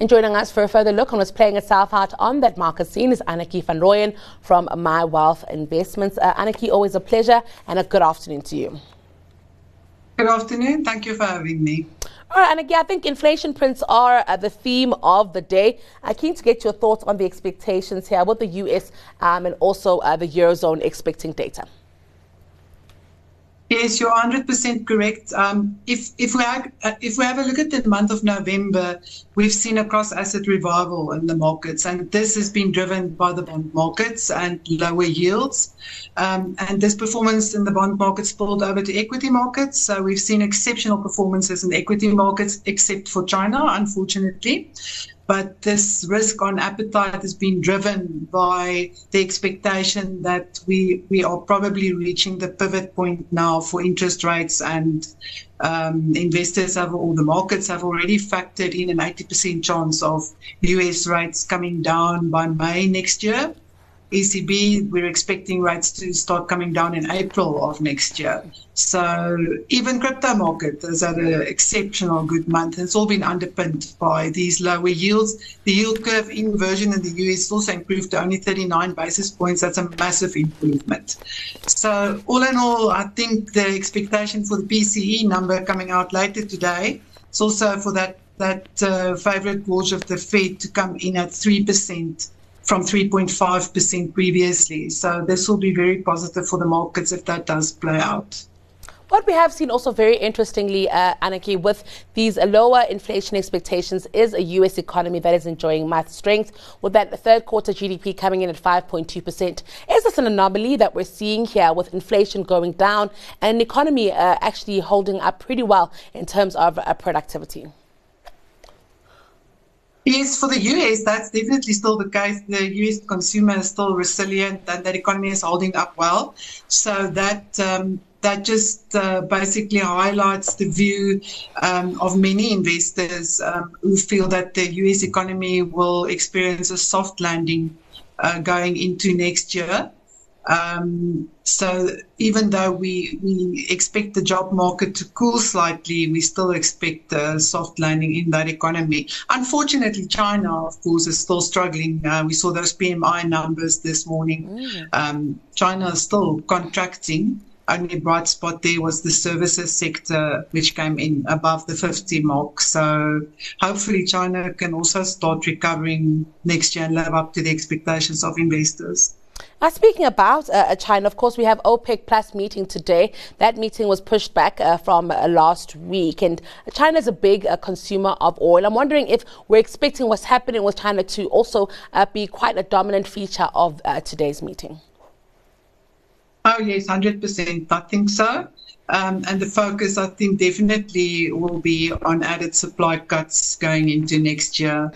And joining us for a further look on what's playing itself out on that market scene is Annatjie van Rooyen from MyWealth Investments. Uh, Annatjie, always a pleasure and a good afternoon to you. Good afternoon. Thank you for having me. All right, and again, I think inflation prints are uh, the theme of the day. I'm keen to get your thoughts on the expectations here with the US um, and also uh, the Eurozone expecting data. Yes, you're 100% correct. Um, if if we have, uh, if we have a look at the month of November, we've seen a cross asset revival in the markets, and this has been driven by the bond markets and lower yields. Um, and this performance in the bond markets spilled over to equity markets. So we've seen exceptional performances in equity markets, except for China, unfortunately. But this risk on appetite has been driven by the expectation that we we are probably reaching the pivot point now for interest rates, and um, investors have or the markets have already factored in an 80% chance of US rates coming down by May next year. ECB, we're expecting rates to start coming down in April of next year. So even crypto market has had an exceptional good month. It's all been underpinned by these lower yields. The yield curve inversion in the US also improved to only 39 basis points. That's a massive improvement. So all in all, I think the expectation for the PCE number coming out later today is also for that that uh, favorite watch of the Fed to come in at three percent from 3.5% previously. So this will be very positive for the markets if that does play out. What we have seen also very interestingly, uh, Annatjie, with these lower inflation expectations is a U.S. economy that is enjoying math strength, with that third quarter GDP coming in at 5.2%. Is this an anomaly that we're seeing here with inflation going down and an economy uh, actually holding up pretty well in terms of uh, productivity? Yes, for the US, that's definitely still the case. The US consumer is still resilient and that economy is holding up well. So that um, that just uh, basically highlights the view um, of many investors um, who feel that the US economy will experience a soft landing uh, going into next year. Um, so even though we, we expect the job market to cool slightly, we still expect a soft landing in that economy. Unfortunately, China, of course, is still struggling. Uh, we saw those PMI numbers this morning. Mm. Um, China is still contracting. Only bright spot there was the services sector, which came in above the 50 mark. So hopefully China can also start recovering next year and live up to the expectations of investors. Now, speaking about uh, uh, China, of course, we have OPEC Plus meeting today. That meeting was pushed back uh, from uh, last week, and China is a big uh, consumer of oil. I'm wondering if we're expecting what's happening with China to also uh, be quite a dominant feature of today's meeting. Oh yes, hundred percent. I think so. Um, and the focus, I think, definitely will be on added supply cuts going into next year.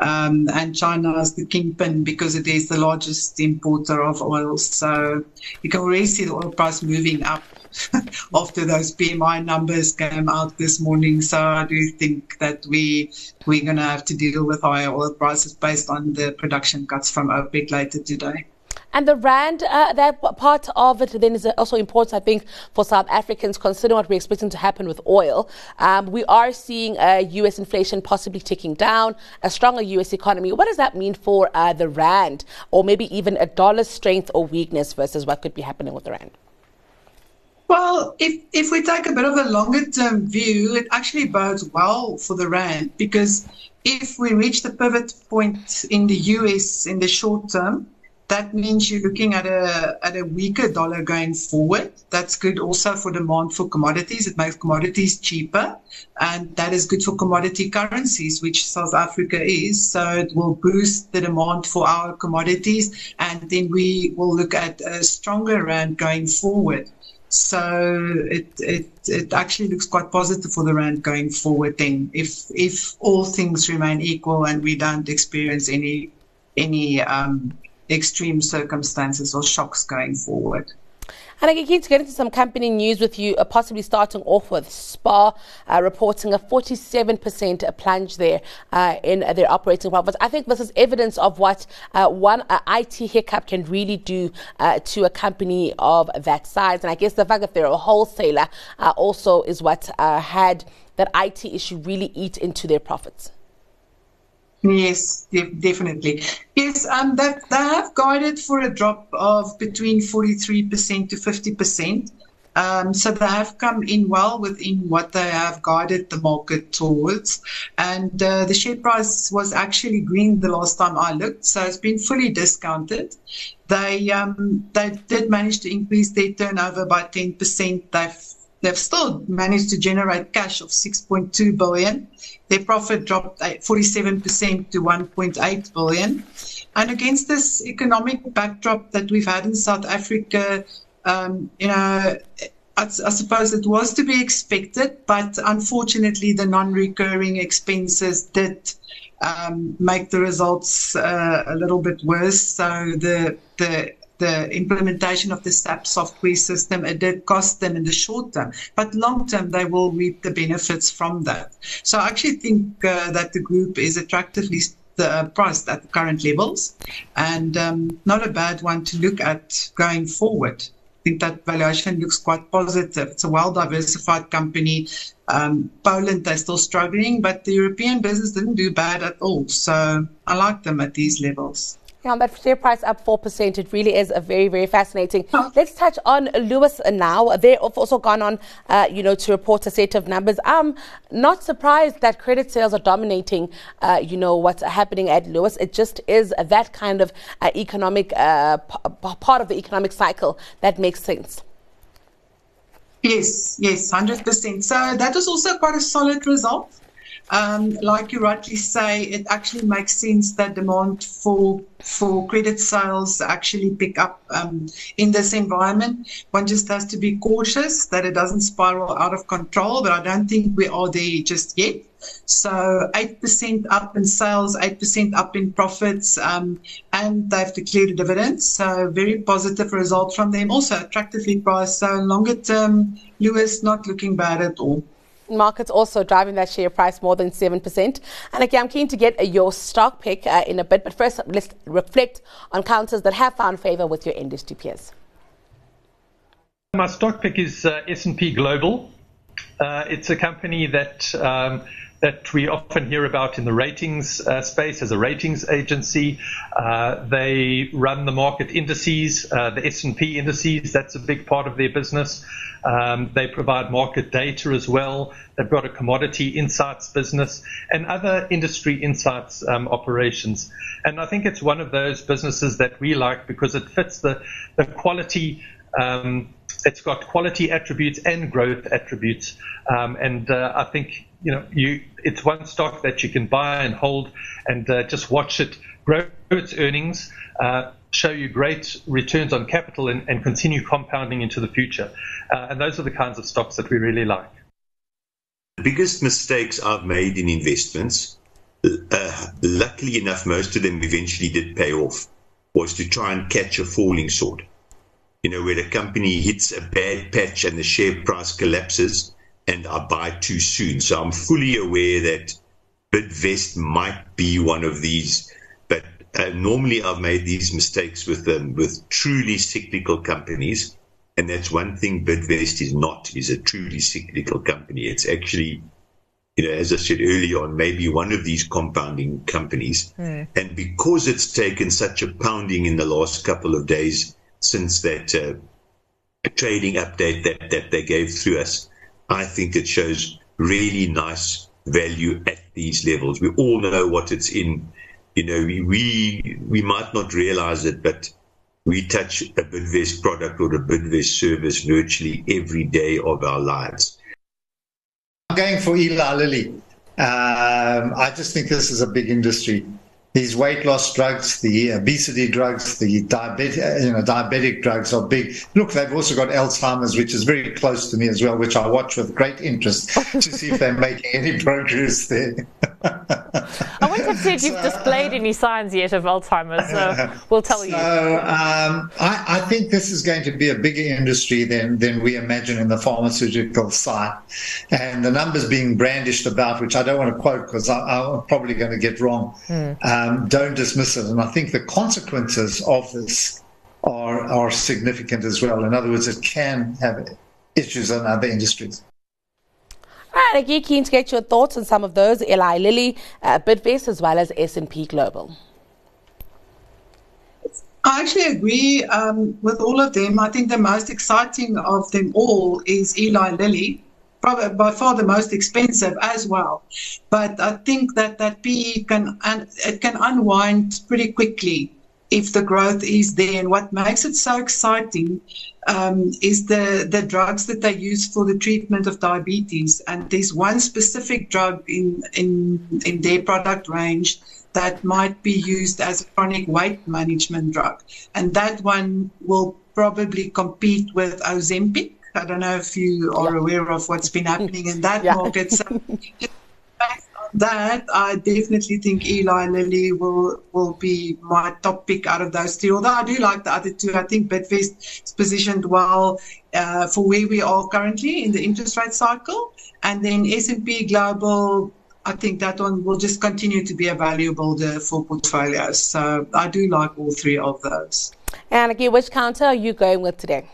Um, and China is the kingpin because it is the largest importer of oil. So you can already see the oil price moving up after those PMI numbers came out this morning. So I do think that we we're going to have to deal with higher oil prices based on the production cuts from OPEC later today. And the rand, uh, that part of it then is also important, I think, for South Africans, considering what we're expecting to happen with oil. Um, we are seeing uh, U.S. inflation possibly ticking down, a stronger U.S. economy. What does that mean for uh, the rand, or maybe even a dollar strength or weakness versus what could be happening with the rand? Well, if, if we take a bit of a longer term view, it actually bodes well for the Rand because if we reach the pivot point in the US in the short term, that means you're looking at a at a weaker dollar going forward. That's good also for demand for commodities. It makes commodities cheaper, and that is good for commodity currencies, which South Africa is. So it will boost the demand for our commodities, and then we will look at a stronger rand going forward. So it it it actually looks quite positive for the rand going forward. Then, if if all things remain equal and we don't experience any any um, extreme circumstances or shocks going forward. And I get to get into some company news with you, uh, possibly starting off with Spar uh, reporting a 47% plunge there uh, in their operating profits. I think this is evidence of what uh, one uh, IT hiccup can really do uh, to a company of that size. And I guess the fact that they're a wholesaler also is what had that IT issue really eat into their profits. Yes, definitely. Yes, um, they, they have guided for a drop of between 43% to 50%. Um, so they have come in well within what they have guided the market towards. And uh, the share price was actually green the last time I looked, so it's been fully discounted. They um, they did manage to increase their turnover by 10%. They've they've still managed to generate cash of 6.2 billion. Their profit dropped 47% to 1.8 billion. And against this economic backdrop that we've had in South Africa, um, you know, I, I, suppose it was to be expected, but unfortunately, the non-recurring expenses did um, make the results uh, a little bit worse. So the the the implementation of the SAP software system, it did cost them in the short term, but long term they will reap the benefits from that. So I actually think uh, that the group is attractively uh, priced at the current levels and um, not a bad one to look at going forward. I think that valuation looks quite positive. It's a well diversified company. Um, Poland, they're still struggling, but the European business didn't do bad at all. So I like them at these levels. Yeah, that share price up 4%. It really is a very, very fascinating. Let's touch on Lewis now. They've also gone on, uh, you know, to report a set of numbers. I'm not surprised that credit sales are dominating, uh, you know, what's happening at Lewis. It just is that kind of uh, economic, uh, p- part of the economic cycle that makes sense. Yes, yes, 100%. So that was also quite a solid result. Um, like you rightly say, it actually makes sense that demand for for credit sales actually pick up um, in this environment. One just has to be cautious that it doesn't spiral out of control, but I don't think we are there just yet. So 8% up in sales, 8% up in profits, um, and they've declared a dividend. So very positive result from them. Also attractively priced. So longer term, Lewis not looking bad at all markets also driving that share price more than 7%. And again, I'm keen to get your stock pick uh, in a bit, but first let's reflect on counters that have found favor with your industry peers. My stock pick is uh, S&P Global. Uh, it's a company that um, that we often hear about in the ratings uh, space as a ratings agency. Uh, they run the market indices, uh, the S&P indices. That's a big part of their business. Um, they provide market data as well. They've got a commodity insights business and other industry insights um, operations. And I think it's one of those businesses that we like because it fits the the quality. Um, it's got quality attributes and growth attributes, um, and uh, I think you know, you it's one stock that you can buy and hold and uh, just watch it grow its earnings, uh, show you great returns on capital, and, and continue compounding into the future. Uh, and those are the kinds of stocks that we really like. The biggest mistakes I've made in investments, uh, luckily enough, most of them eventually did pay off, was to try and catch a falling sword. You know, where a company hits a bad patch and the share price collapses and I buy too soon. So I'm fully aware that Bidvest might be one of these, but uh, normally I've made these mistakes with um, with truly cyclical companies, and that's one thing Bidvest is not is a truly cyclical company. It's actually, you know, as I said earlier on, maybe one of these compounding companies, mm. and because it's taken such a pounding in the last couple of days since that uh, trading update that that they gave through us I think it shows really nice value at these levels. We all know what it's in. You know, we we, we might not realize it, but we touch a Bidvest product or a Bidvest service virtually every day of our lives. I'm going for Eli Lilly. Um, I just think this is a big industry these weight loss drugs, the obesity drugs, the diabetic, you know, diabetic drugs are big. Look, they've also got Alzheimer's, which is very close to me as well, which I watch with great interest to see if they're making any progress there. I said you've displayed any signs yet of Alzheimer's, so we'll tell so, you. Um, I, I, think this is going to be a bigger industry than, than we imagine in the pharmaceutical side. And the numbers being brandished about, which I don't want to quote because I'm probably going to get wrong. Mm um, don't dismiss it. And I think the consequences of this are, are significant as well. In other words, it can have issues in other industries. Right, again, keen to get your thoughts on some of those. Eli Lilly, uh, Bidvest, as well as S&P Global. I actually agree um, with all of them. I think the most exciting of them all is Eli Lilly, probably by far the most expensive as well. But I think that that PE can and it can unwind pretty quickly if the growth is there. And what makes it so exciting um, is the the drugs that they use for the treatment of diabetes. And there's one specific drug in in in their product range that might be used as a chronic weight management drug. And that one will probably compete with Ozempic. I don't know if you are yeah. aware of what's been happening in that yeah. market. So that, I definitely think Eli Lilly will will be my top pick out of those two. Although I do like the other two, I think Bidvest is positioned well uh, for where we are currently in the interest rate cycle, and then S&P Global I think that one will just continue to be a valuable for portfolios. So I do like all three of those. And again, which counter are you going with today?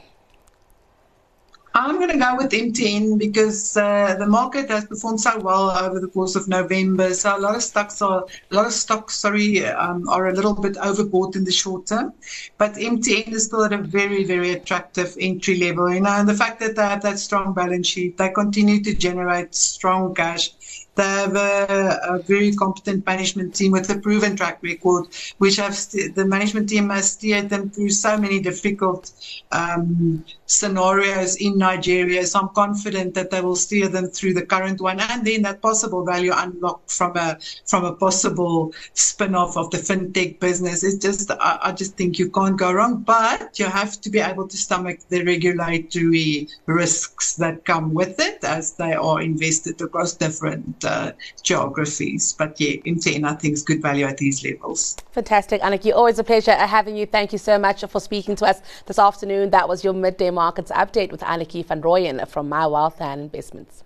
I'm going to go with MTN because uh, the market has performed so well over the course of November. So a lot of stocks are a lot of stocks, sorry, um, are a little bit overbought in the short term. But MTN is still at a very, very attractive entry level. You know, and the fact that they have that strong balance sheet, they continue to generate strong cash they have a, a, very competent management team with a proven track record, which have st- the management team has steered them through so many difficult um, scenarios in Nigeria. So I'm confident that they will steer them through the current one, and then that possible value unlock from a from a possible spin-off of the fintech business. It's just I, I just think you can't go wrong, but you have to be able to stomach the regulatory risks that come with it, as they are invested across different uh, geographies. But yeah, MTN, I think it's good value at these levels. Fantastic, Annatjie. Always a pleasure having you. Thank you so much for speaking to us this afternoon. That was your midday markets update with Annatjie van Rooyen from MyWealth and Investments.